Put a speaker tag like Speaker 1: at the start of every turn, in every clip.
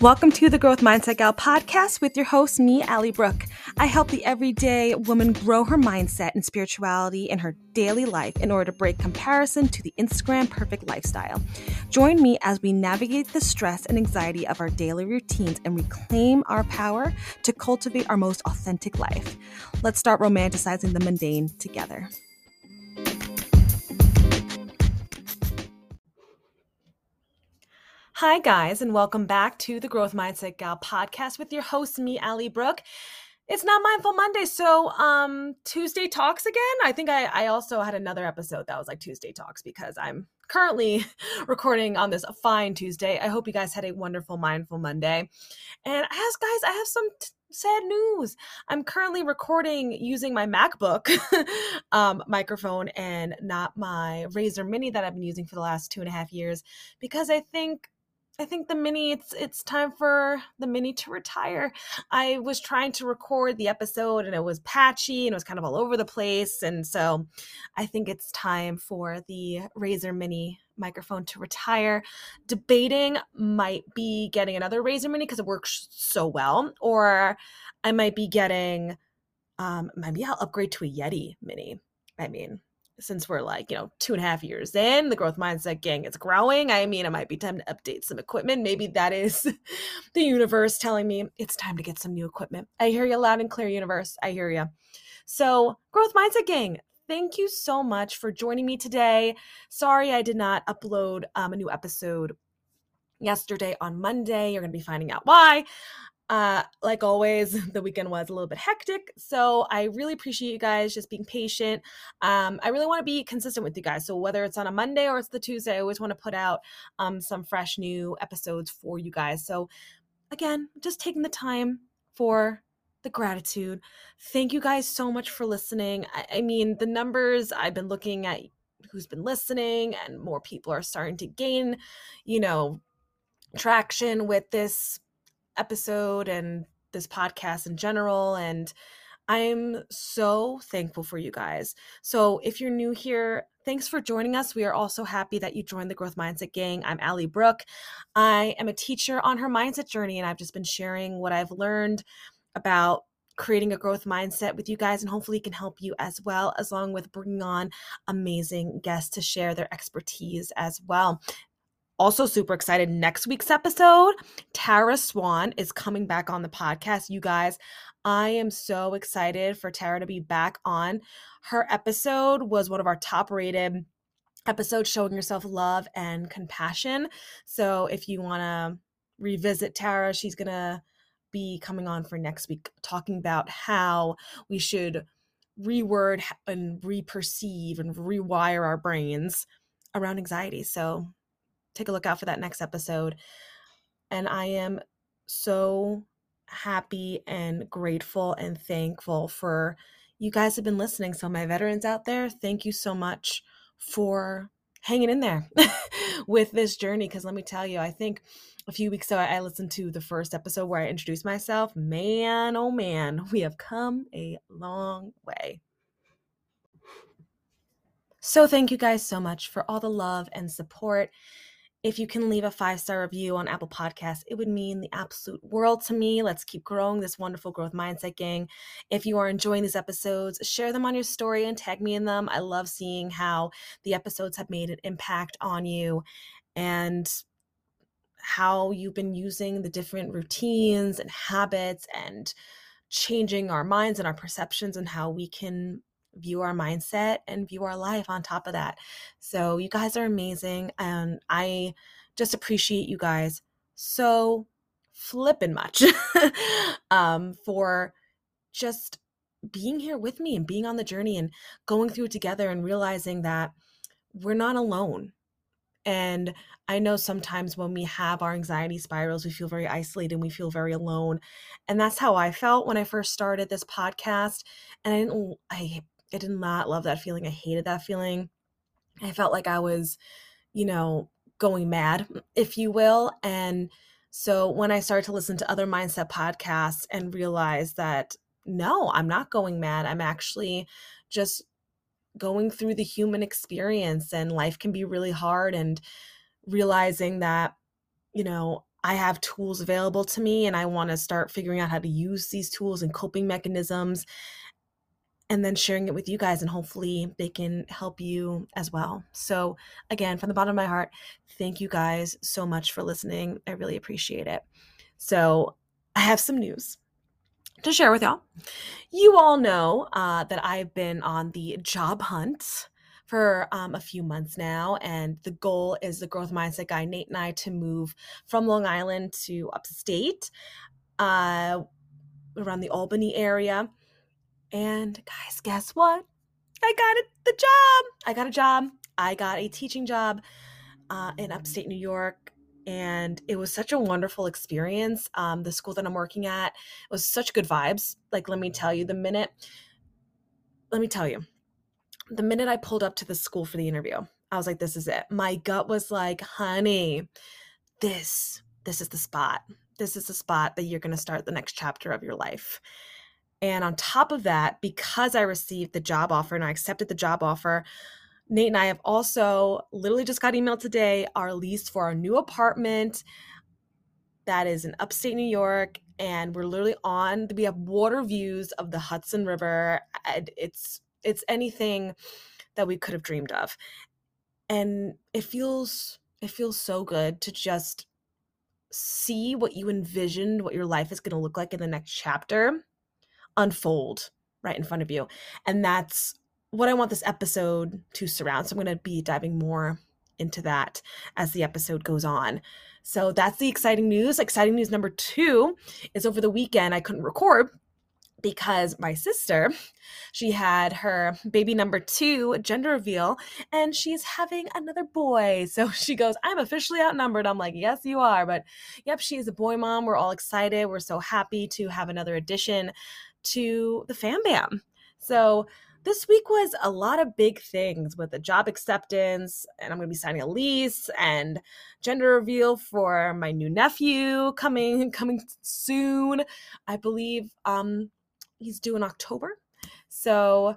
Speaker 1: Welcome to the Growth Mindset Gal podcast with your host, me, Allie Brooke. I help the everyday woman grow her mindset and spirituality in her daily life in order to break comparison to the Instagram perfect lifestyle. Join me as we navigate the stress and anxiety of our daily routines and reclaim our power to cultivate our most authentic life. Let's start romanticizing the mundane together. Hi, guys, and welcome back to the Growth Mindset Gal podcast with your host, me, Allie Brooke. It's not Mindful Monday, so um, Tuesday Talks again. I think I, I also had another episode that was like Tuesday Talks because I'm currently recording on this fine Tuesday. I hope you guys had a wonderful Mindful Monday. And as guys, I have some t- sad news. I'm currently recording using my MacBook um, microphone and not my Razer Mini that I've been using for the last two and a half years because I think I think the mini it's it's time for the mini to retire. I was trying to record the episode and it was patchy and it was kind of all over the place and so I think it's time for the Razer Mini microphone to retire. Debating might be getting another Razer Mini because it works so well or I might be getting um maybe I'll upgrade to a Yeti Mini. I mean, since we're like, you know, two and a half years in, the growth mindset gang is growing. I mean, it might be time to update some equipment. Maybe that is the universe telling me it's time to get some new equipment. I hear you loud and clear, universe. I hear you. So, growth mindset gang, thank you so much for joining me today. Sorry I did not upload um, a new episode yesterday on Monday. You're going to be finding out why. Uh, like always, the weekend was a little bit hectic. So I really appreciate you guys just being patient. Um, I really want to be consistent with you guys. So whether it's on a Monday or it's the Tuesday, I always want to put out um, some fresh new episodes for you guys. So again, just taking the time for the gratitude. Thank you guys so much for listening. I, I mean, the numbers I've been looking at who's been listening and more people are starting to gain, you know, traction with this episode and this podcast in general. And I'm so thankful for you guys. So if you're new here, thanks for joining us. We are also happy that you joined the Growth Mindset Gang. I'm Allie Brooke. I am a teacher on her mindset journey, and I've just been sharing what I've learned about creating a growth mindset with you guys and hopefully can help you as well as long with bringing on amazing guests to share their expertise as well also, super excited. Next week's episode, Tara Swan is coming back on the podcast. You guys, I am so excited for Tara to be back on. Her episode was one of our top rated episodes, showing yourself love and compassion. So, if you want to revisit Tara, she's going to be coming on for next week, talking about how we should reword and reperceive and rewire our brains around anxiety. So, take a look out for that next episode. And I am so happy and grateful and thankful for you guys have been listening. So, my veterans out there, thank you so much for hanging in there with this journey. Because let me tell you, I think a few weeks ago, I listened to the first episode where I introduced myself. Man, oh man, we have come a long way. So, thank you guys so much for all the love and support. If you can leave a five star review on Apple Podcasts, it would mean the absolute world to me. Let's keep growing this wonderful growth mindset gang. If you are enjoying these episodes, share them on your story and tag me in them. I love seeing how the episodes have made an impact on you and how you've been using the different routines and habits and changing our minds and our perceptions and how we can view our mindset and view our life on top of that. So, you guys are amazing. And I just appreciate you guys so flippin' much um, for just being here with me and being on the journey and going through it together and realizing that we're not alone. And I know sometimes when we have our anxiety spirals, we feel very isolated and we feel very alone. And that's how I felt when I first started this podcast. And I didn't, I I did not love that feeling. I hated that feeling. I felt like I was, you know, going mad, if you will. And so when I started to listen to other mindset podcasts and realized that no, I'm not going mad, I'm actually just going through the human experience and life can be really hard and realizing that, you know, I have tools available to me and I want to start figuring out how to use these tools and coping mechanisms and then sharing it with you guys and hopefully they can help you as well. So again, from the bottom of my heart, thank you guys so much for listening. I really appreciate it. So I have some news to share with y'all. You all know uh, that I've been on the job hunt for um, a few months now, and the goal is the growth mindset guy Nate and I to move from Long Island to upstate, uh, around the Albany area. And guys, guess what? I got it, the job. I got a job. I got a teaching job uh, in upstate New York and it was such a wonderful experience. Um, the school that I'm working at was such good vibes. Like, let me tell you, the minute, let me tell you, the minute I pulled up to the school for the interview, I was like, this is it. My gut was like, honey, this, this is the spot. This is the spot that you're going to start the next chapter of your life. And on top of that, because I received the job offer and I accepted the job offer, Nate and I have also literally just got emailed today our lease for our new apartment that is in upstate New York. And we're literally on, we have water views of the Hudson River. It's, it's anything that we could have dreamed of. And it feels, it feels so good to just see what you envisioned, what your life is going to look like in the next chapter unfold right in front of you. And that's what I want this episode to surround. So I'm going to be diving more into that as the episode goes on. So that's the exciting news. Exciting news number two is over the weekend, I couldn't record because my sister she had her baby number two gender reveal and she's having another boy so she goes i'm officially outnumbered i'm like yes you are but yep she's a boy mom we're all excited we're so happy to have another addition to the fam bam so this week was a lot of big things with the job acceptance, and I'm going to be signing a lease and gender reveal for my new nephew coming coming soon. I believe um he's due in October. So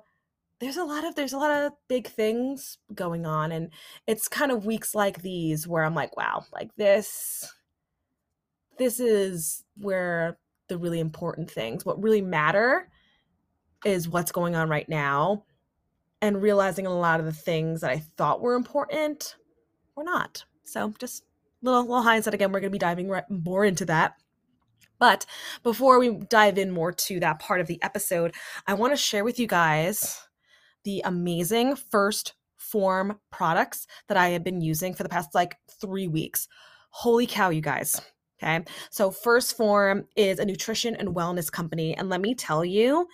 Speaker 1: there's a lot of there's a lot of big things going on and it's kind of weeks like these where I'm like, wow, like this this is where the really important things, what really matter is what's going on right now and realizing a lot of the things that I thought were important were not. So just little little hindsight again, we're going to be diving right, more into that. But before we dive in more to that part of the episode, I want to share with you guys the amazing 1st Phorm products that I have been using for the past like 3 weeks. Holy cow, you guys. Okay. So 1st Phorm is a nutrition and wellness company and let me tell you,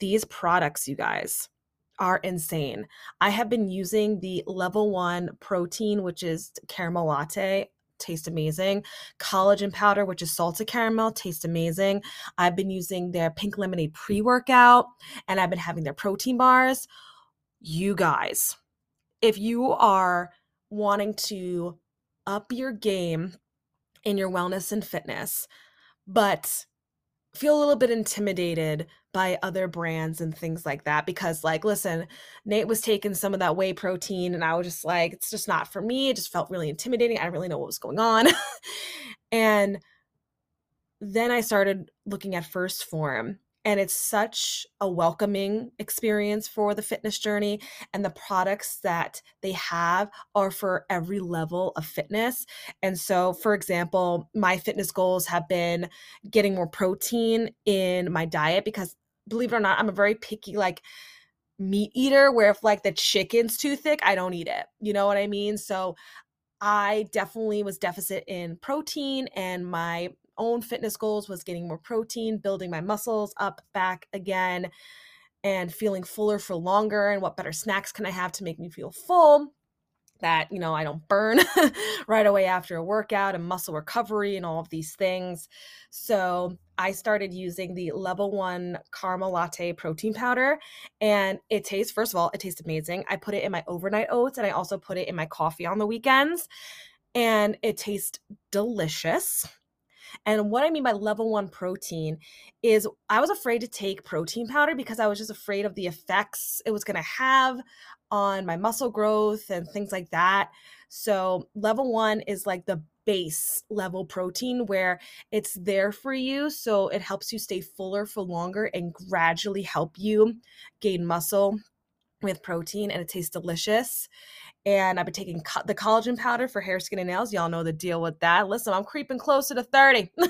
Speaker 1: these products, you guys, are insane. I have been using the level one protein, which is caramel latte. Taste amazing. Collagen powder, which is salted caramel, taste amazing. I've been using their pink lemonade pre workout and I've been having their protein bars. You guys, if you are wanting to up your game in your wellness and fitness, but feel a little bit intimidated by other brands and things like that because like listen nate was taking some of that whey protein and i was just like it's just not for me. It just felt really intimidating. I didn't really know what was going on. And then i started looking at 1st Phorm and it's such a welcoming experience for the fitness journey and the products that they have are for every level of fitness. And so for example my fitness goals have been getting more protein in my diet because believe it or not i'm a very picky like meat eater where if like the chicken's too thick i don't eat it you know what i mean? So i definitely was deficit in protein and my own fitness goals was getting more protein, building my muscles up back again, and feeling fuller for longer. And what better snacks can I have to make me feel full? That, you know, I don't burn right away after a workout and muscle recovery and all of these things. So I started using the level one caramel latte protein powder. And it tastes, first of all, it tastes amazing. I put it in my overnight oats and I also put it in my coffee on the weekends. And it tastes delicious And what I mean by level one protein is I was afraid to take protein powder because I was just afraid of the effects it was going to have on my muscle growth and things like that. So, level one is like the base level protein where it's there for you. So, it helps you stay fuller for longer and gradually help you gain muscle with protein and it tastes delicious. And I've been taking co- the collagen powder for hair, skin, and nails. Y'all know the deal with that. Listen, I'm creeping closer to 30. All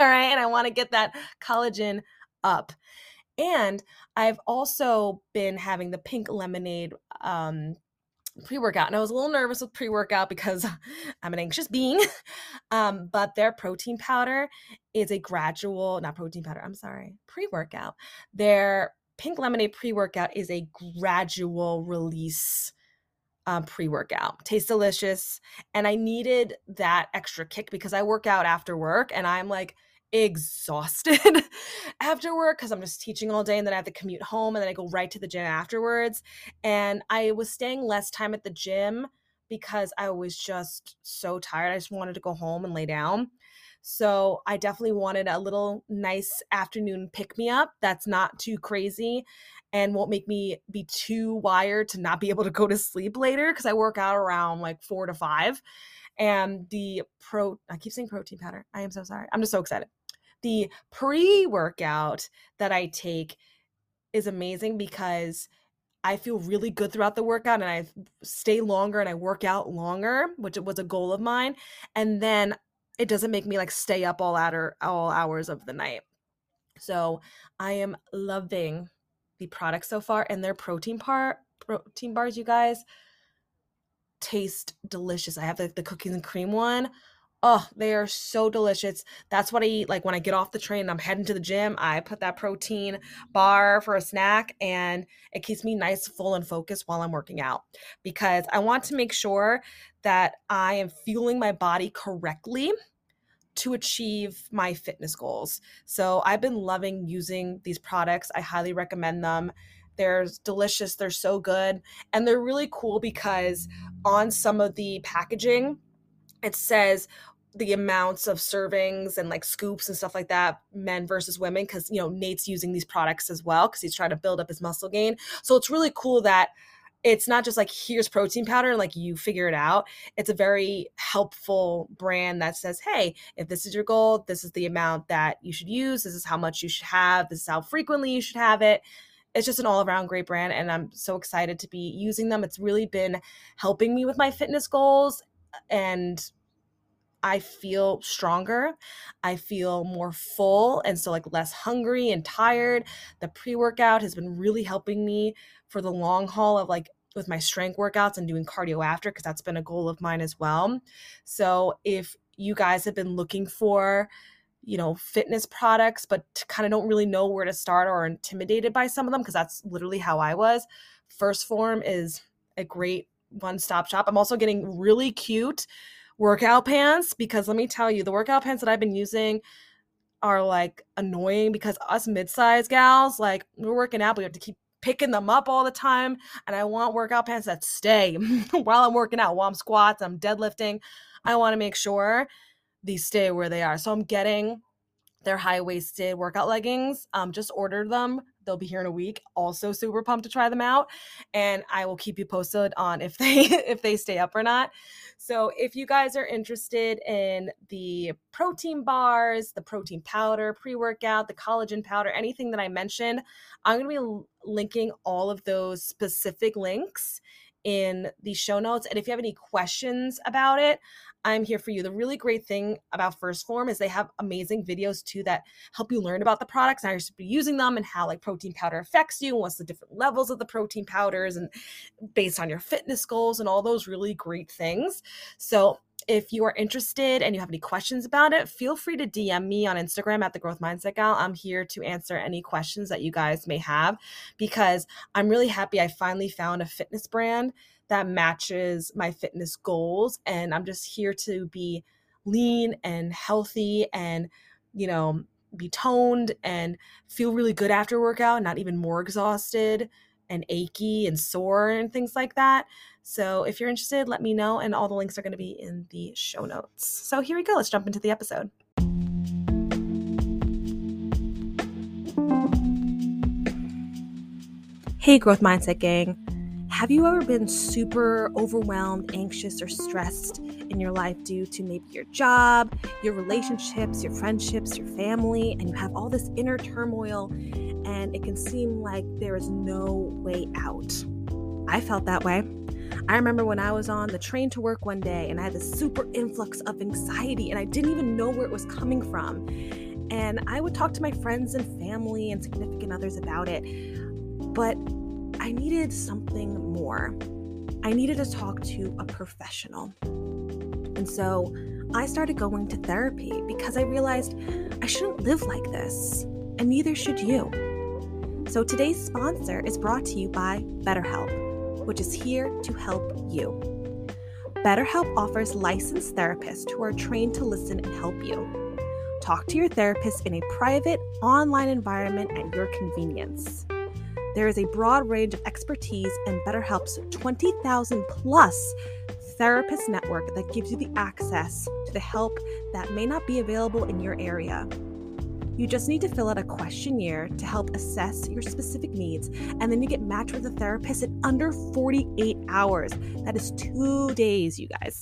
Speaker 1: right. And I want to get that collagen up. And I've also been having the pink lemonade um, pre workout. And I was a little nervous with pre workout because I'm an anxious being. um, but their protein powder is a gradual, not protein powder, I'm sorry, pre workout. Their pink lemonade pre workout is a gradual release um, pre workout. Tastes delicious. And I needed that extra kick because I work out after work and I'm like, exhausted after work because I'm just teaching all day and then I have to commute home and then I go right to the gym afterwards. And I was staying less time at the gym because I was just so tired. I just wanted to go home and lay down. So I definitely wanted a little nice afternoon pick me up that's not too crazy and won't make me be too wired to not be able to go to sleep later because I work out around like four to five. And the pro, I keep saying protein powder. I am so sorry. I'm just so excited. The pre workout that I take is amazing because I feel really good throughout the workout and I stay longer and I work out longer, which was a goal of mine. And then it doesn't make me like stay up all outer all hours of the night. So I am loving the product so far and their protein part protein bars, you guys, taste delicious. I have the, the cookies and cream one. Oh, they are so delicious. That's what I eat. Like when I get off the train I'm heading to the gym, I put that protein bar for a snack and it keeps me nice, full, and focused while I'm working out because I want to make sure that I am fueling my body correctly to achieve my fitness goals. So I've been loving using these products. I highly recommend them. They're delicious, they're so good, and they're really cool because on some of the packaging, it says the amounts of servings and like scoops and stuff like that, men versus women, because you know Nate's using these products as well because he's trying to build up his muscle gain. So it's really cool that it's not just like here's protein powder and like you figure it out. It's a very helpful brand that says, hey, if this is your goal, this is the amount that you should use. This is how much you should have. This is how frequently you should have it. It's just an all around great brand. And I'm so excited to be using them. It's really been helping me with my fitness goals. And I feel stronger. I feel more full and so like less hungry and tired. The pre-workout has been really helping me for the long haul of like with my strength workouts and doing cardio after because that's been a goal of mine as well. So if you guys have been looking for you know fitness products but kind of don't really know where to start or intimidated by some of them because that's literally how I was. 1st Phorm is a great one-stop shop. I'm also getting really cute workout pants because let me tell you, the workout pants that I've been using are like annoying because us mid-sized gals, like we're working out, but we have to keep picking them up all the time. And I want workout pants that stay while I'm working out, while I'm squats, I'm deadlifting. I want to make sure these stay where they are. So I'm getting their high-waisted workout leggings. Um, just ordered them they'll be here in a week also super pumped to try them out and i will keep you posted on if they if they stay up or not. So if you guys are interested in the protein bars the protein powder pre-workout the collagen powder anything that i mentioned i'm to be linking all of those specific links in the show notes and if you have any questions about it I'm here for you. The really great thing about 1st Phorm is they have amazing videos too that help you learn about the products and how you're to be using them and how like protein powder affects you and what's the different levels of the protein powders and based on your fitness goals and all those really great things. So if you are interested and you have any questions about it, feel free to DM me on Instagram at the Growth Mindset Gal. I'm here to answer any questions that you guys may have because I'm really happy I finally found a fitness brand that matches my fitness goals. And I'm just here to be lean and healthy and, you know, be toned and feel really good after workout, not even more exhausted and achy and sore and things like that. So if you're interested, let me know. And all the links are going to be in the show notes. So here we go. Let's jump into the episode. Hey, Growth Mindset Gang. Have you ever been super overwhelmed, anxious, or stressed in your life due to maybe your job, your relationships, your friendships, your family, and you have all this inner turmoil and it can seem like there is no way out? I felt that way. I remember when I was on the train to work one day and I had this super influx of anxiety and I didn't even know where it was coming from. And I would talk to my friends and family and significant others about it. But I needed something more. I needed to talk to a professional. And so I started going to therapy because I realized I shouldn't live like this, and neither should you. So today's sponsor is brought to you by BetterHelp, which is here to help you. BetterHelp offers licensed therapists who are trained to listen and help you. Talk to your therapist in a private, online environment at your convenience. There is a broad range of expertise and BetterHelp's 20,000 plus therapist network that gives you the access to the help that may not be available in your area. You just need to fill out a questionnaire to help assess your specific needs, and then you get matched with a therapist in under 48 hours. That is two days, you guys.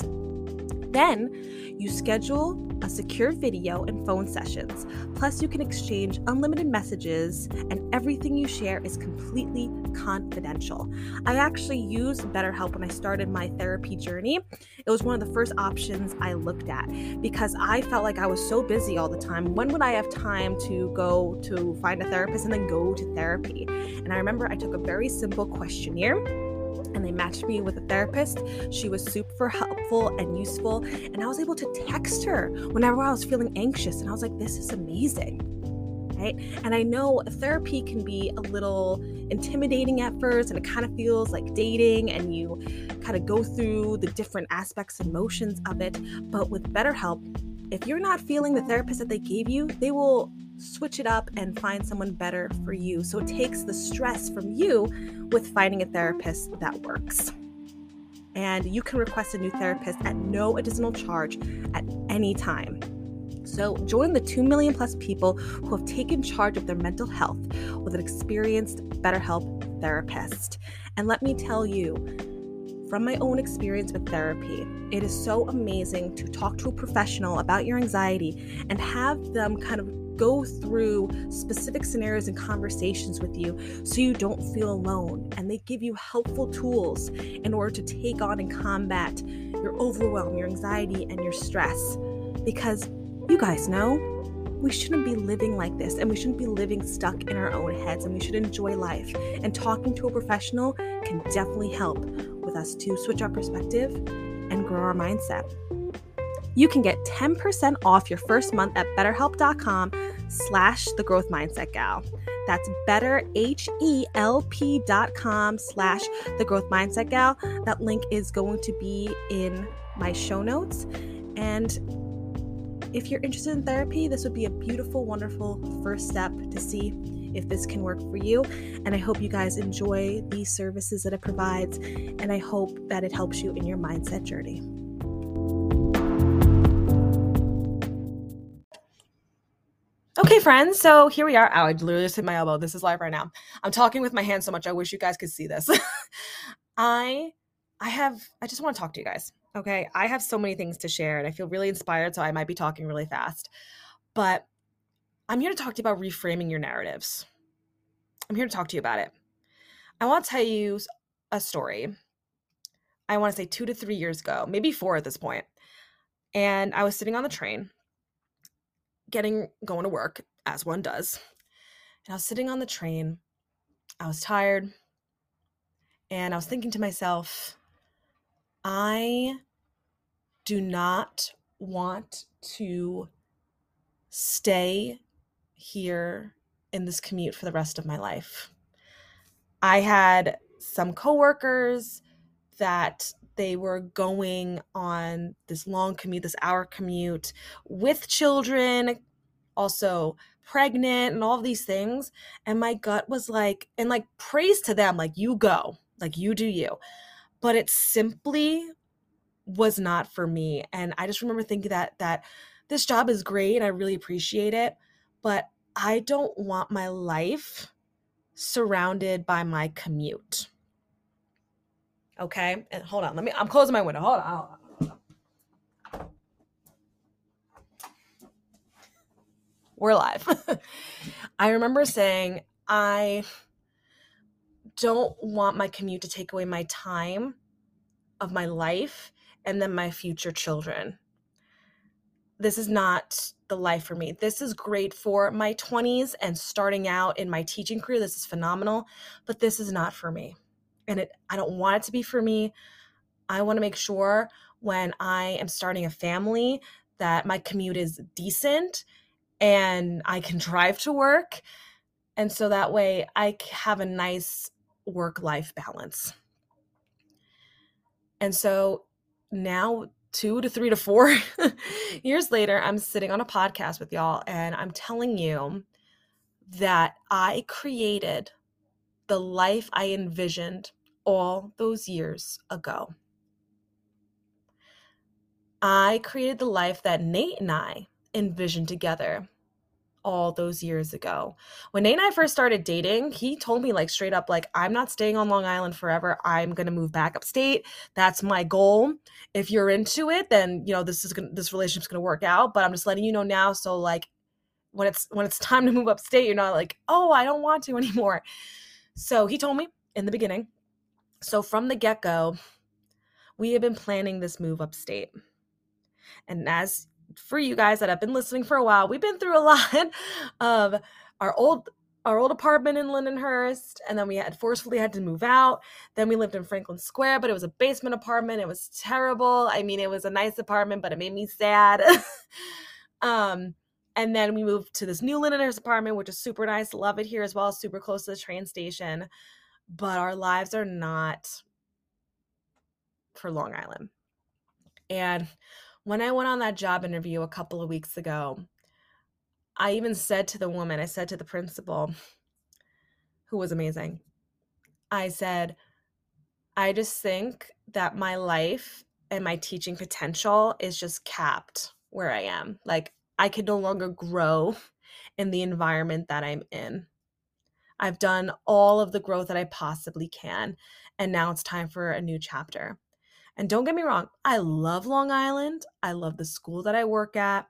Speaker 1: Then you schedule a secure video and phone sessions. Plus, you can exchange unlimited messages, and everything you share is completely confidential. I actually used BetterHelp when I started my therapy journey. It was one of the first options I looked at because I felt like I was so busy all the time. When would I have time to go to find a therapist and then go to therapy? And I remember I took a very simple questionnaire and they matched me with a therapist. She was super helpful and useful. And I was able to text her whenever I was feeling anxious. And I was like, this is amazing. Right? And I know therapy can be a little intimidating at first, and it kind of feels like dating, and you kind of go through the different aspects and motions of it. But with BetterHelp, if you're not feeling the therapist that they gave you, they will switch it up and find someone better for you. So it takes the stress from you with finding a therapist that works. And you can request a new therapist at no additional charge at any time. So join the 2 million plus people who have taken charge of their mental health with an experienced BetterHelp therapist. And let me tell you, from my own experience with therapy, it is so amazing to talk to a professional about your anxiety and have them kind of go through specific scenarios and conversations with you so you don't feel alone. And they give you helpful tools in order to take on and combat your overwhelm, your anxiety, and your stress. Because you guys know we shouldn't be living like this and we shouldn't be living stuck in our own heads and we should enjoy life. And talking to a professional can definitely help with us to switch our perspective and grow our mindset. You can get 10% off your first month at betterhelp.com slash the growth mindset gal. That's betterhelp.com slash the growth mindset gal. That link is going to be in my show notes. And if you're interested in therapy, this would be a beautiful, wonderful first step to see if this can work for you. And I hope you guys enjoy these services that it provides. And I hope that it helps you in your mindset journey. Friends. So here we are. Ow, I literally just hit my elbow. This is live right now. I'm talking with my hands so much. I wish you guys could see this. I I have I just want to talk to you guys. Okay. I have so many things to share and I feel really inspired, so I might be talking really fast. But I'm here to talk to you about reframing your narratives. I'm here to talk to you about it. I want to tell you a story. I want to say two to three years ago, maybe four at this point. And I was sitting on the train getting going to work as one does. And I was sitting on the train. I was tired. And I was thinking to myself, I do not want to stay here in this commute for the rest of my life. I had some coworkers that they were going on this long commute, this hour commute with children, also pregnant, and all these things. And my gut was like, and like praise to them, like, you go, like, you do you. But it simply was not for me. And I just remember thinking that, that this job is great. I really appreciate it. But I don't want my life surrounded by my commute. Okay, and hold on, let me. I'm closing my window. Hold on. Hold on. We're live. I remember saying, I don't want my commute to take away my time of my life and then my future children. This is not the life for me. This is great for my 20s and starting out in my teaching career. This is phenomenal, but this is not for me. And it I don't want it to be for me. I want to make sure when I am starting a family that my commute is decent and I can drive to work. And so that way I have a nice work life balance. And so now, two to three to four years later, I'm sitting on a podcast with y'all and I'm telling you that I created the life I envisioned all those years ago. I created the life that Nate and I envisioned together all those years ago. When Nate and I first started dating, he told me like straight up, like, I'm not staying on Long Island forever. I'm gonna move back upstate. That's my goal. If you're into it, then you know this is gonna this relationship's gonna work out. But I'm just letting you know now. So like when it's when it's time to move upstate, you're not like, oh, I don't want to anymore. So he told me in the beginning. So from the get-go, we have been planning this move upstate. And as for you guys that have been listening for a while, we've been through a lot of our old our old apartment in Lindenhurst, and then we had forcefully had to move out. Then we lived in Franklin Square, but it was a basement apartment. It was terrible. I mean, it was a nice apartment, but it made me sad. um, and then we moved to this new Lindenhurst apartment, which is super nice. Love it here as well, super close to the train station. But our lives are not for Long Island. And when I went on that job interview a couple of weeks ago, I even said to the woman, I said to the principal, who was amazing, I said, I just think that my life and my teaching potential is just capped where I am. Like, I can no longer grow in the environment that I'm in. I've done all of the growth that I possibly can, and now it's time for a new chapter. And don't get me wrong, I love Long Island. I love the school that I work at.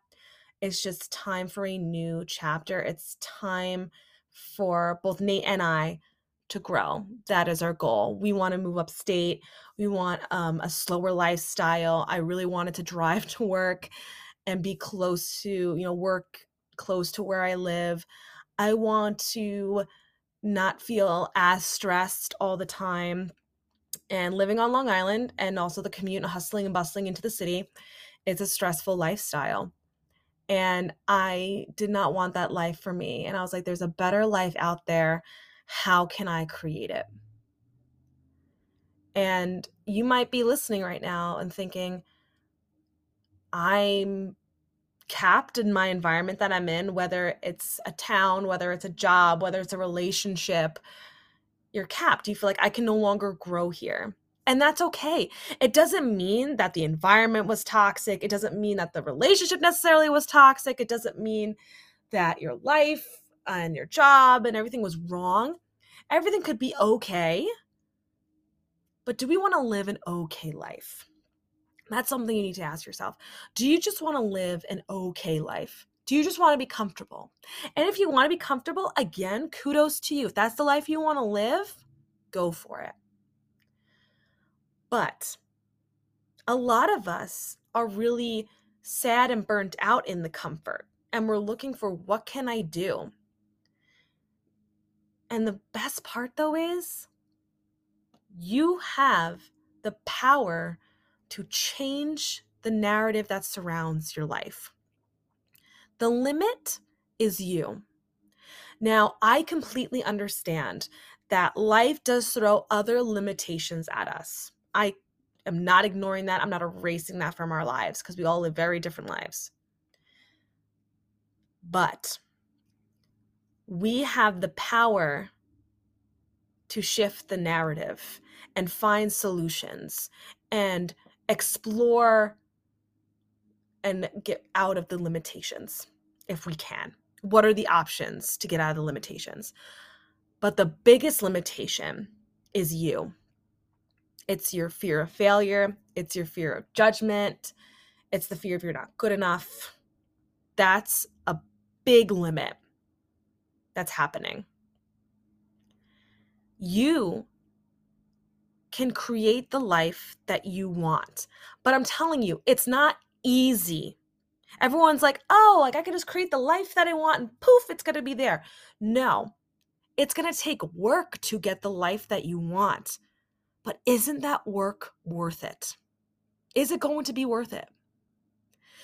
Speaker 1: It's just time for a new chapter. It's time for both Nate and I to grow. That is our goal. We want to move upstate. We want um, a slower lifestyle. I really wanted to drive to work and be close to, you know, work close to where I live. I want to not feel as stressed all the time and living on Long Island and also the commute and hustling and bustling into the city, it's a stressful lifestyle. And I did not want that life for me. And I was like, there's a better life out there. How can I create it? And you might be listening right now and thinking, I'm capped in my environment that I'm in, whether it's a town, whether it's a job, whether it's a relationship, you're capped. You feel like I can no longer grow here. And that's okay. It doesn't mean that the environment was toxic. It doesn't mean that the relationship necessarily was toxic. It doesn't mean that your life and your job and everything was wrong. Everything could be okay. But do we want to live an okay life? That's something you need to ask yourself. Do you just want to live an okay life? Do you just want to be comfortable? And if you want to be comfortable, again, kudos to you. If that's the life you want to live, go for it. But a lot of us are really sad and burnt out in the comfort, and we're looking for what can I do? And the best part, though, is you have the power to change the narrative that surrounds your life. The limit is you. Now, I completely understand that life does throw other limitations at us. I am not ignoring that. I'm not erasing that from our lives because we all live very different lives. But we have the power to shift the narrative and find solutions and explore and get out of the limitations if we can. What are the options to get out of the limitations? But the biggest limitation is you. It's your fear of failure, it's your fear of judgment, it's the fear of you're not good enough. That's a big limit that's happening. You can create the life that you want. But I'm telling you, it's not easy. Everyone's like, oh, like I can just create the life that I want and poof, it's going to be there. No, it's going to take work to get the life that you want. But isn't that work worth it? Is it going to be worth it?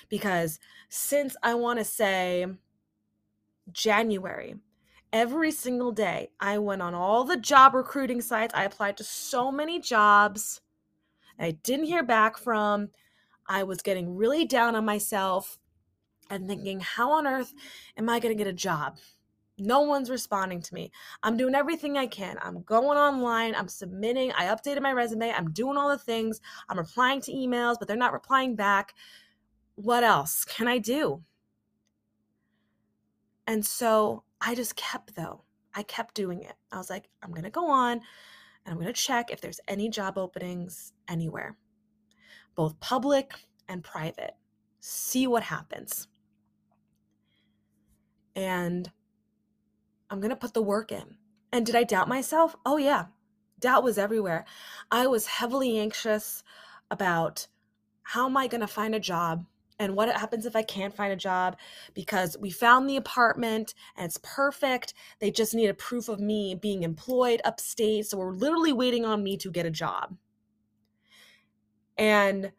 Speaker 1: Because since I want to say January, every single day I went on all the job recruiting sites. I applied to so many jobs I didn't hear back from. I was getting really down on myself and thinking, how on earth am I going to get a job? No one's responding to me. I'm doing everything I can. I'm going online. I'm submitting. I updated my resume. I'm doing all the things. I'm replying to emails, but they're not replying back. What else can I do? And so I just kept, though, I kept doing it. I was like, I'm going to go on and I'm going to check if there's any job openings anywhere, both public and private. See what happens. And I'm going to put the work in. And did I doubt myself? Oh, yeah. Doubt was everywhere. I was heavily anxious about how am I going to find a job? And what happens if I can't find a job? Because we found the apartment and it's perfect. They just need a proof of me being employed upstate. So we're literally waiting on me to get a job. And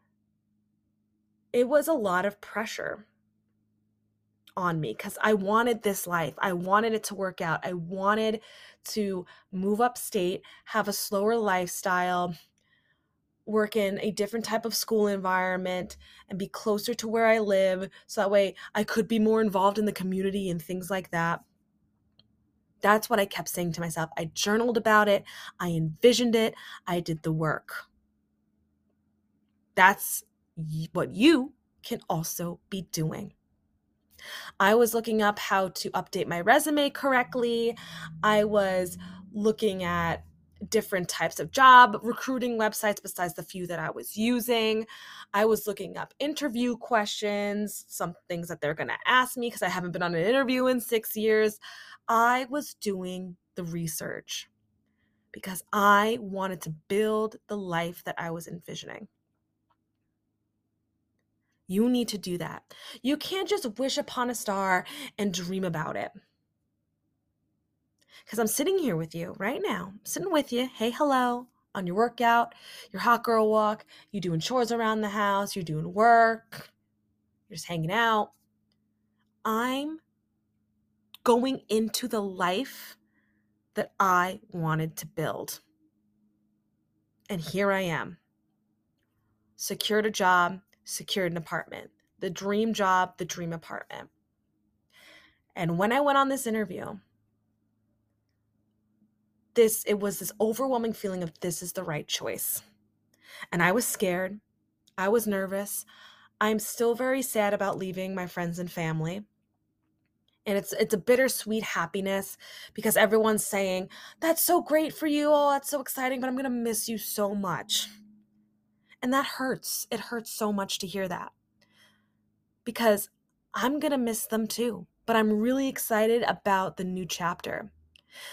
Speaker 1: it was a lot of pressure on me because I wanted this life. I wanted it to work out. I wanted to move upstate, have a slower lifestyle, work in a different type of school environment, and be closer to where I live. So that way I could be more involved in the community and things like that. That's what I kept saying to myself. I journaled about it, I envisioned it, I did the work. That's what you can also be doing. I was looking up how to update my resume correctly. I was looking at different types of job recruiting websites besides the few that I was using. I was looking up interview questions, some things that they're going to ask me because I haven't been on an interview in six years. I was doing the research because I wanted to build the life that I was envisioning. You need to do that. You can't just wish upon a star and dream about it. Because I'm sitting here with you right now, sitting with you. Hey, hello, on your workout, your hot girl walk, you doing chores around the house, you're doing work, you're just hanging out. I'm going into the life that I wanted to build. And here I am. Secured a job, secured an apartment, the dream job, the dream apartment. And when I went on this interview, this it was this overwhelming feeling of this is the right choice. And I was scared. I was nervous. I'm still very sad about leaving my friends and family. And it's it's a bittersweet happiness because everyone's saying, "That's so great for you. Oh, that's so exciting, but I'm going to miss you so much." And that hurts. It hurts so much to hear that because I'm going to miss them too. But I'm really excited about the new chapter.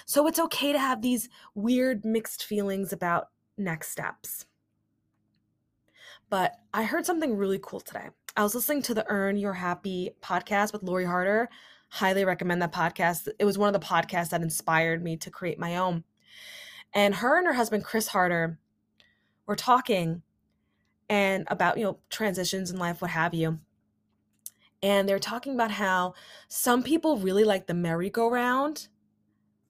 Speaker 1: So it's okay to have these weird mixed feelings about next steps. But I heard something really cool today. I was listening to the Earn Your Happy podcast with Lori Harder. Highly recommend that podcast. It was one of the podcasts that inspired me to create my own. And her and her husband, Chris Harder, were talking and about you know transitions in life what have you and they're talking about how some people really like the merry-go-round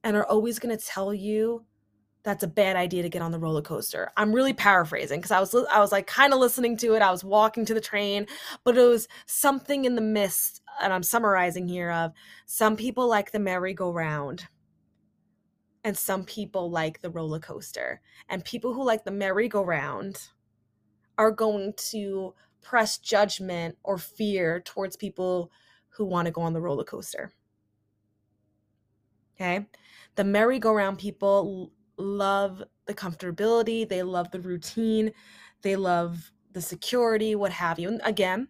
Speaker 1: and are always going to tell you that's a bad idea to get on the roller coaster. I'm really paraphrasing because I was I was like kind of listening to it. I was walking to the train, but it was something in the mist and I'm summarizing here of some people like the merry-go-round and some people like the roller coaster. And people who like the merry-go-round are going to press judgment or fear towards people who want to go on the roller coaster. Okay. The merry-go-round people love the comfortability, they love the routine, they love the security, what have you. And again,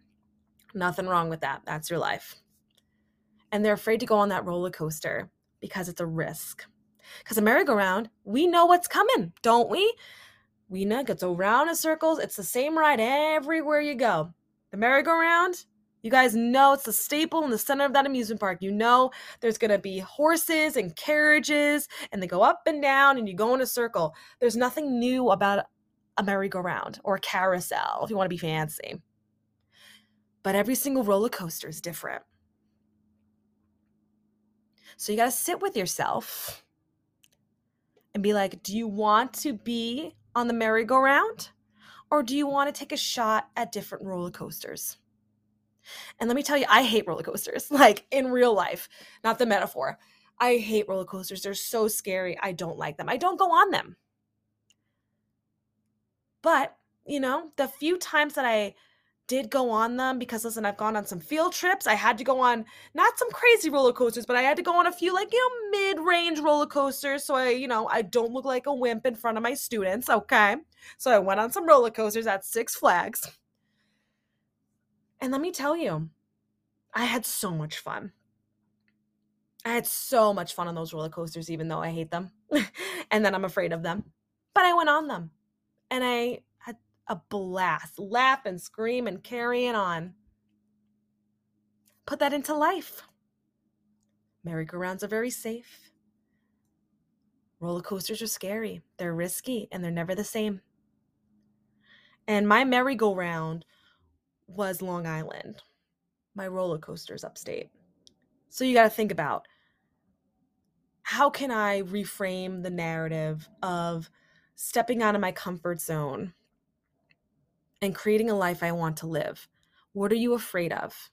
Speaker 1: nothing wrong with that. That's your life. And they're afraid to go on that roller coaster because it's a risk. Because a merry-go-round, we know what's coming, don't we? We know it gets around in circles. It's the same ride everywhere you go. The merry-go-round, you guys know it's the staple in the center of that amusement park. You know there's going to be horses and carriages, and they go up and down, and you go in a circle. There's nothing new about a merry-go-round or a carousel if you want to be fancy. But every single roller coaster is different. So you got to sit with yourself and be like, do you want to be on the merry-go-round? Or do you want to take a shot at different roller coasters? And let me tell you, I hate roller coasters, like in real life, not the metaphor. I hate roller coasters. They're so scary. I don't like them. I don't go on them. But, you know, the few times that I did go on them because listen, I've gone on some field trips. I had to go on not some crazy roller coasters, but I had to go on a few like, you know, mid-range roller coasters so I, you know, I don't look like a wimp in front of my students, okay? So I went on some roller coasters at Six Flags. And let me tell you, I had so much fun. I had so much fun on those roller coasters, even though I hate them and then I'm afraid of them. But I went on them and I had a blast, laugh and scream and carrying on. Put that into life. Merry-go-rounds are very safe. Roller coasters are scary, they're risky, and they're never the same. And my merry-go-round was Long Island. My roller coasters upstate. So you got to think about how can I reframe the narrative of stepping out of my comfort zone and creating a life I want to live? What are you afraid of?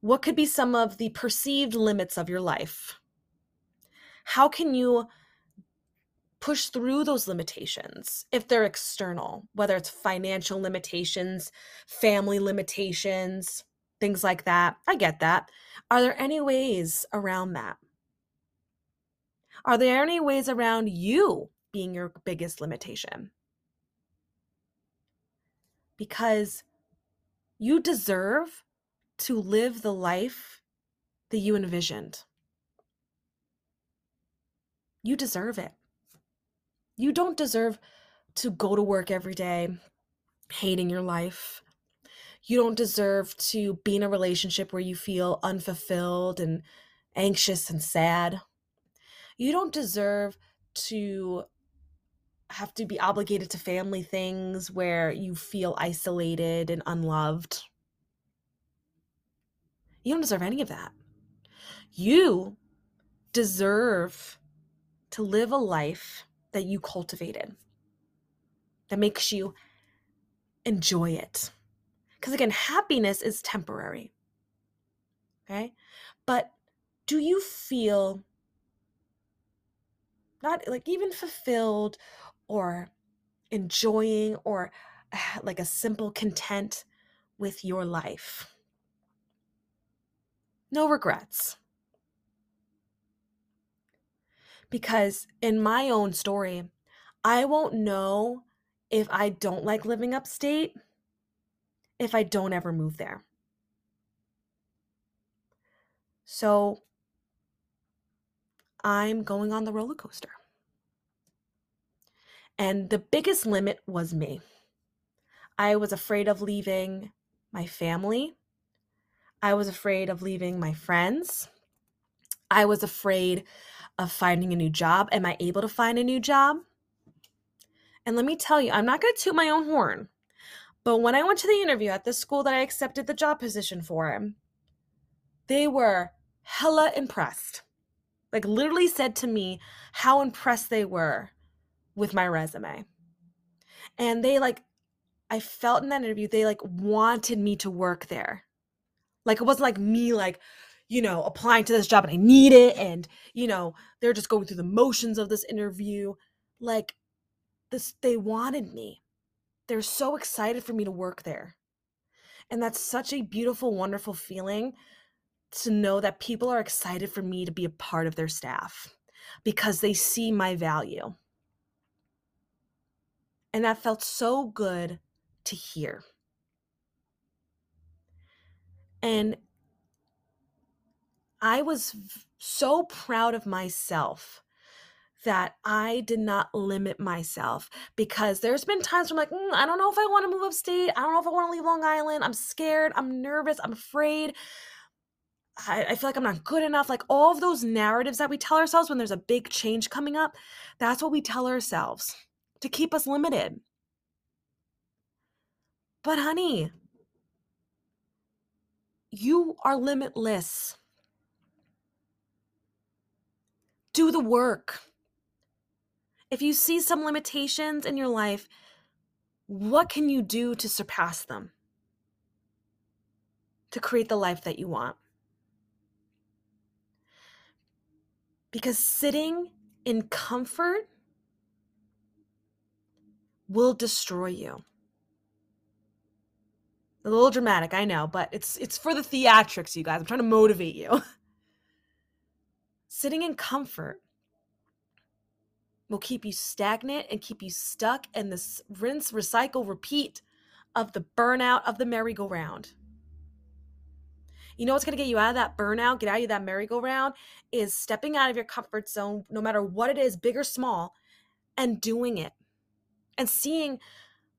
Speaker 1: What could be some of the perceived limits of your life? How can you push through those limitations if they're external, whether it's financial limitations, family limitations, things like that. I get that. Are there any ways around that? Are there any ways around you being your biggest limitation? Because you deserve to live the life that you envisioned. You deserve it. You don't deserve to go to work every day hating your life. You don't deserve to be in a relationship where you feel unfulfilled and anxious and sad. You don't deserve to have to be obligated to family things where you feel isolated and unloved. You don't deserve any of that. You deserve to live a life that you cultivated that makes you enjoy it. Because again, happiness is temporary. Okay? But do you feel not like even fulfilled or enjoying or like a simple content with your life? No regrets. Because in my own story, I won't know if I don't like living upstate if I don't ever move there. So I'm going on the roller coaster. And the biggest limit was me. I was afraid of leaving my family. I was afraid of leaving my friends. I was afraid of finding a new job. Am I able to find a new job? And let me tell you, I'm not going to toot my own horn, but when I went to the interview at the school that I accepted the job position for, they were hella impressed. Like, literally said to me how impressed they were with my resume. And they, like, I felt in that interview, they like wanted me to work there. Like, it wasn't like me, like, you know, applying to this job and I need it. And, you know, they're just going through the motions of this interview. Like, this, they wanted me. They're so excited for me to work there. And that's such a beautiful, wonderful feeling to know that people are excited for me to be a part of their staff. because they see my value. And that felt so good to hear. And I was so proud of myself that I did not limit myself because there's been times where I'm like, mm, I don't know if I want to move upstate. I don't know if I want to leave Long Island. I'm scared. I'm nervous. I'm afraid. I, I feel like I'm not good enough. Like all of those narratives that we tell ourselves when there's a big change coming up, that's what we tell ourselves to keep us limited. But, honey, you are limitless. Do the work. If you see some limitations in your life, what can you do to surpass them? To create the life that you want? Because sitting in comfort will destroy you. A little dramatic, I know, but it's it's for the theatrics, you guys. I'm trying to motivate you. Sitting in comfort will keep you stagnant and keep you stuck in this rinse, recycle, repeat of the burnout of the merry-go-round. You know what's going to get you out of that burnout, get out of that merry-go-round is stepping out of your comfort zone, no matter what it is, big or small, and doing it and seeing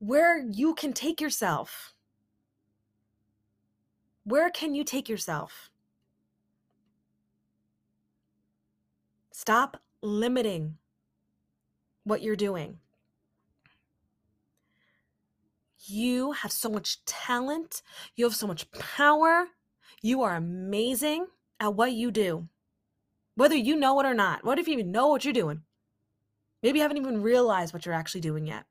Speaker 1: where you can take yourself. Where can you take yourself? Stop limiting what you're doing. You have so much talent. You have so much power. You are amazing at what you do, whether you know it or not. What if you even know what you're doing? Maybe you haven't even realized what you're actually doing yet.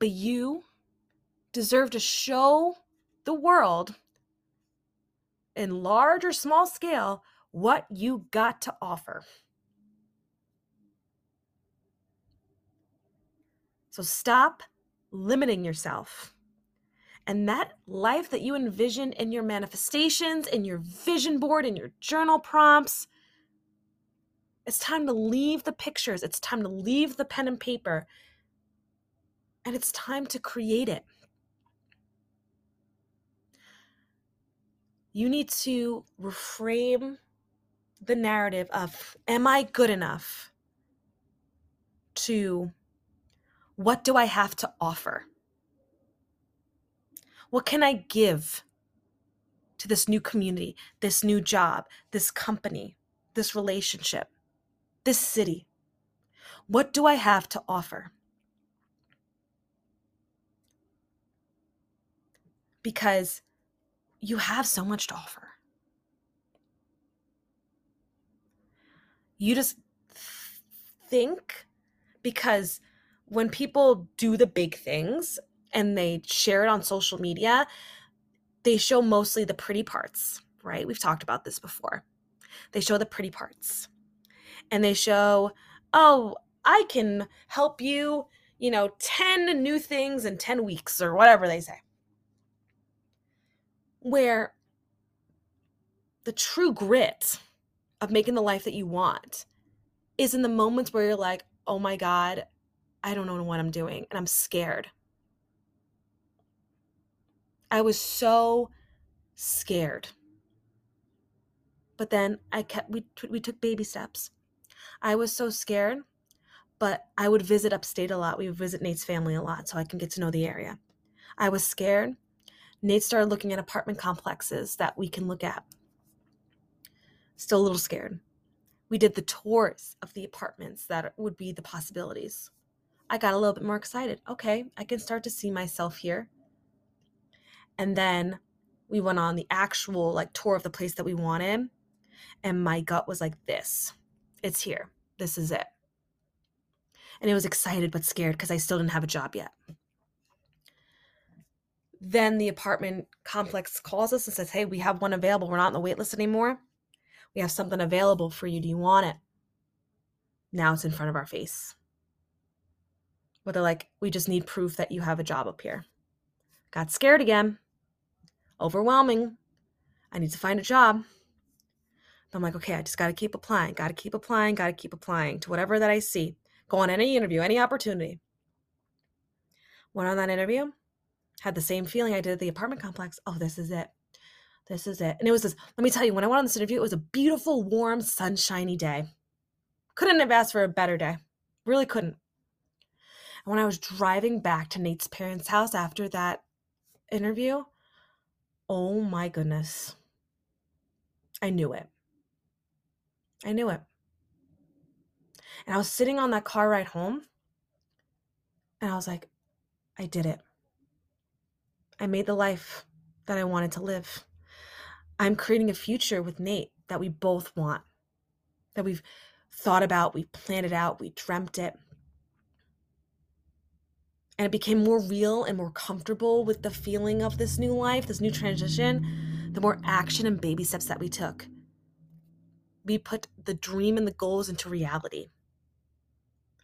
Speaker 1: But you deserve to show the world in large or small scale what you got to offer. So stop limiting yourself. And that life that you envision in your manifestations, in your vision board, in your journal prompts, it's time to leave the pictures. It's time to leave the pen and paper. And it's time to create it. You need to reframe the narrative of, Am I good enough? to what do I have to offer? What can I give to this new community, this new job, this company, this relationship, this city? What do I have to offer? Because you have so much to offer. You just think because when people do the big things and they share it on social media, they show mostly the pretty parts, right? We've talked about this before. They show the pretty parts. And they show, oh, I can help you, you know, 10 new things in 10 weeks or whatever they say. Where the true grit of making the life that you want is in the moments where you're like, oh my God, I don't know what I'm doing and I'm scared. I was so scared. But then I kept we we took baby steps. I was so scared, but I would visit upstate a lot. We would visit Nate's family a lot so I can get to know the area. I was scared. Nate started looking at apartment complexes that we can look at. Still a little scared. We did the tours of the apartments that would be the possibilities. I got a little bit more excited. Okay, I can start to see myself here. And then we went on the actual like tour of the place that we wanted. And my gut was like, this, it's here. This is it. And it was excited but scared because I still didn't have a job yet. Then the apartment complex calls us and says, Hey, we have one available. We're not on the wait list anymore. We have something available for you. Do you want it? Now it's in front of our face where they're like, we just need proof that you have a job up here. Got scared again. Overwhelming. I need to find a job. I'm like, okay, I just got to keep applying, got to keep applying, got to keep applying to whatever that I see. Go on any interview, any opportunity. Went on that interview, had the same feeling I did at the apartment complex. Oh, this is it. This is it. And it was this, let me tell you, when I went on this interview, it was a beautiful, warm, sunshiny day. Couldn't have asked for a better day. Really couldn't. And when I was driving back to Nate's parents' house after that interview, oh my goodness. I knew it. I knew it. And I was sitting on that car ride home and I was like, I did it. I made the life that I wanted to live. I'm creating a future with Nate that we both want, that we've thought about, we planned it out, we dreamt it. And it became more real and more comfortable with the feeling of this new life, this new transition, the more action and baby steps that we took we put the dream and the goals into reality.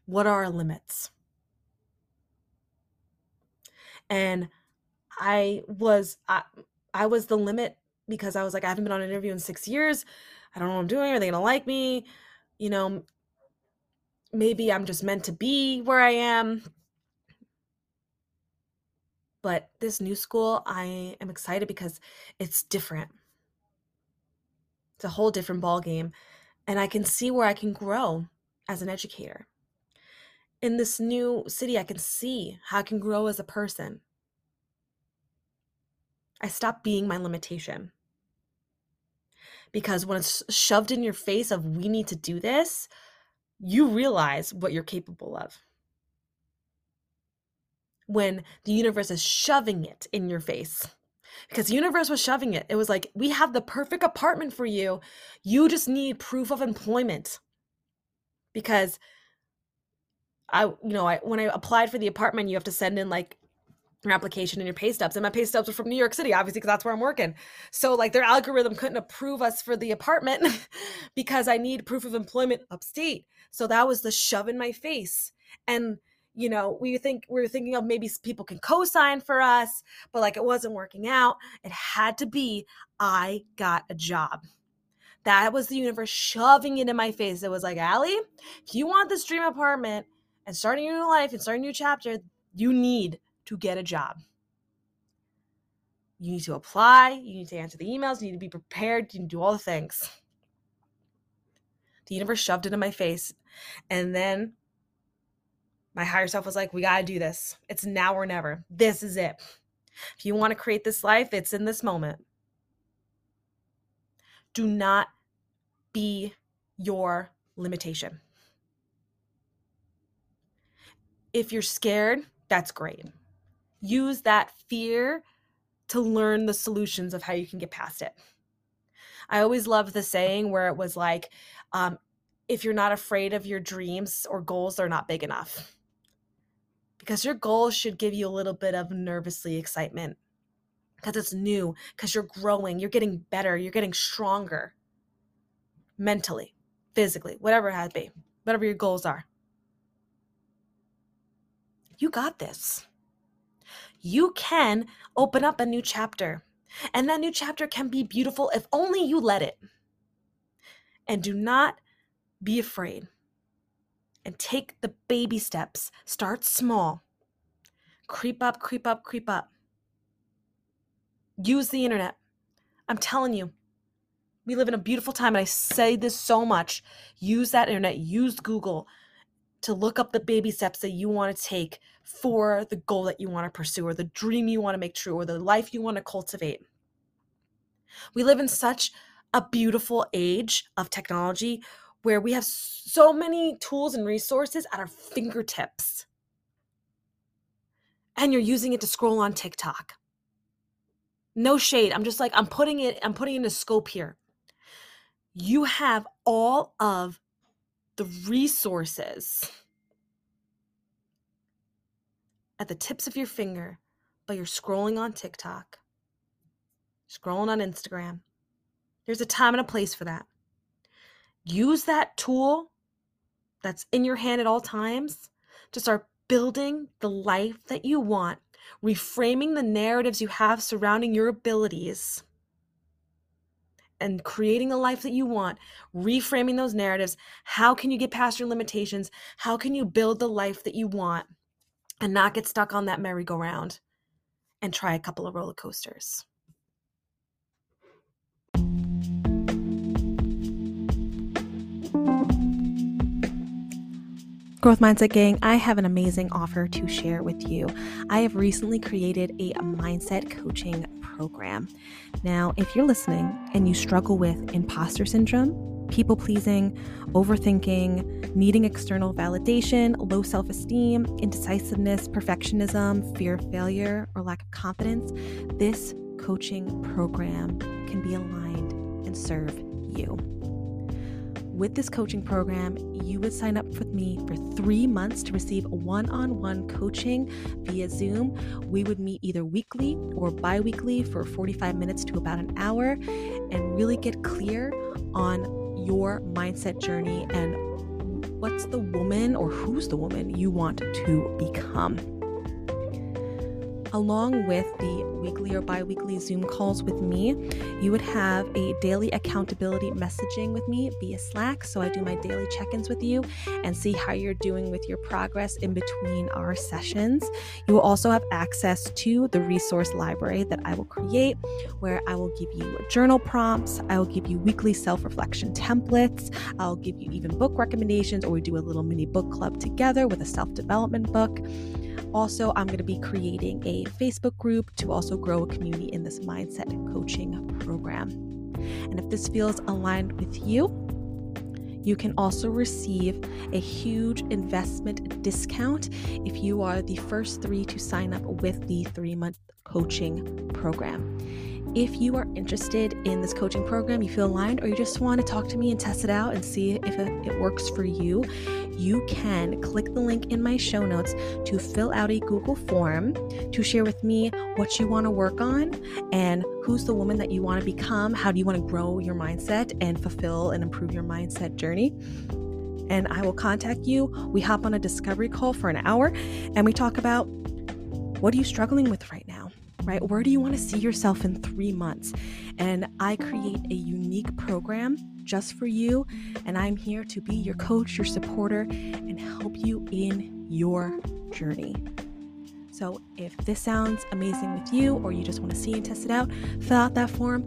Speaker 1: What are our limits? And I was I, I was the limit because I was like I haven't been on an interview in 6 years. I don't know what I'm doing. Are they to like me? You know, maybe I'm just meant to be where I am. But this new school, I am excited because it's different. It's a whole different ball game, and I can see where I can grow as an educator. In this new city, I can see how I can grow as a person. I stop being my limitation. Because when it's shoved in your face of we need to do this, you realize what you're capable of. When the universe is shoving it in your face, because the universe was shoving it. It was like, we have the perfect apartment for you. You just need proof of employment. Because I, you know, I when I applied for the apartment, you have to send in like your application and your pay stubs. And my pay stubs are from New York City, obviously, because that's where I'm working. So like their algorithm couldn't approve us for the apartment because I need proof of employment upstate. So that was the shove in my face. And you know, we think we were thinking of maybe people can co-sign for us, but like it wasn't working out. It had to be I got a job. That was the universe shoving it in my face. It was like, Allie, if you want this dream apartment and starting a new life and starting a new chapter, you need to get a job. You need to apply, you need to answer the emails, you need to be prepared, you need to do all the things. The universe shoved it in my face. And then my higher self was like, we got to do this. It's now or never. This is it. If you want to create this life, it's in this moment. Do not be your limitation. If you're scared, that's great. Use that fear to learn the solutions of how you can get past it. I always loved the saying where it was like, um, if you're not afraid of your dreams or goals, they're not big enough because your goals should give you a little bit of nervously excitement because it's new, because you're growing, you're getting better, you're getting stronger mentally, physically, whatever it has to be, whatever your goals are. You got this. You can open up a new chapter, and that new chapter can be beautiful if only you let it. And do not be afraid and take the baby steps. Start small. Creep up, creep up, creep up. Use the internet. I'm telling you, we live in a beautiful time, and I say this so much. Use that internet, use Google to look up the baby steps that you want to take for the goal that you want to pursue, or the dream you want to make true, or the life you want to cultivate. We live in such a beautiful age of technology where we have so many tools and resources at our fingertips. And you're using it to scroll on TikTok. No shade. I'm just like, I'm putting it, I'm putting in a scope here. You have all of the resources at the tips of your finger, but you're scrolling on TikTok, scrolling on Instagram. There's a time and a place for that use that tool that's in your hand at all times to start building the life that you want, reframing the narratives you have surrounding your abilities, and creating the life that you want, reframing those narratives. How can you get past your limitations? How can you build the life that you want and not get stuck on that merry-go-round and try a couple of roller coasters? Growth Mindset Gang, I have an amazing offer to share with you. I have recently created a mindset coaching program. Now, if you're listening and you struggle with imposter syndrome, people pleasing, overthinking, needing external validation, low self esteem, indecisiveness, perfectionism, fear of failure, or lack of confidence, this coaching program can be aligned and serve you with this coaching program, you would sign up with me for three months to receive one on one coaching via Zoom. We would meet either weekly or bi weekly for 45 minutes to about an hour and really get clear on your mindset journey and what's the woman or who's the woman you want to become along with the weekly or bi weekly Zoom calls with me, you would have a daily accountability messaging with me via Slack. So I do my daily check ins with you and see how you're doing with your progress in between our sessions. You will also have access to the resource library that I will create, where I will give you journal prompts, I will give you weekly self reflection templates, I'll give you even book recommendations, or we do a little mini book club together with a self development book. Also, I'm going to be creating a Facebook group to also grow a community in this mindset coaching program. And if this feels aligned with you, you can also receive a huge investment discount if you are the first three to sign up with the three month coaching program. If you are interested in this coaching program, you feel aligned, or you just want to talk to me and test it out and see if it, works for you, you can click the link in my show notes to fill out a Google form to share with me what you want to work on and who's the woman that you want to become. How do you want to grow your mindset and fulfill and improve your mindset journey? And I will contact you. We hop on a discovery call for an hour and we talk about what are you struggling with right now? Right? Where do you want to see yourself in three months? And I create a unique program just for you. And I'm here to be your coach, your supporter, and help you in your journey. So if this sounds amazing with you, or you just want to see and test it out, fill out that form.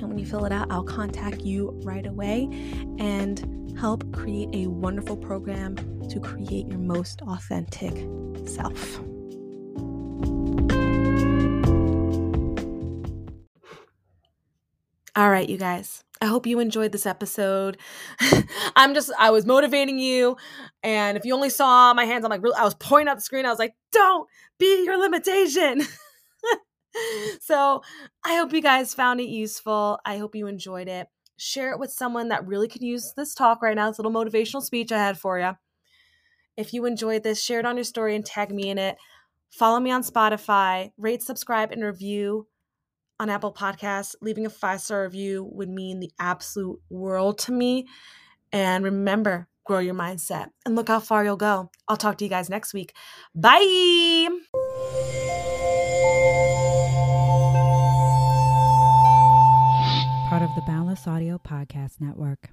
Speaker 1: And when you fill it out, I'll contact you right away and help create a wonderful program to create your most authentic self. All right, you guys. I hope you enjoyed this episode. I'm just, I was motivating you. And if you only saw my hands, I'm like, I was pointing at the screen. I was like, don't be your limitation. so I hope you guys found it useful. I hope you enjoyed it. Share it with someone that really could use this talk right now. This little motivational speech I had for you. If you enjoyed this, share it on your story and tag me in it. Follow me on Spotify, rate, subscribe, and review on Apple Podcasts, leaving a five star review would mean the absolute world to me. And remember, grow your mindset and look how far you'll go. I'll talk to you guys next week. Bye.
Speaker 2: Part of the Boundless Audio Podcast Network.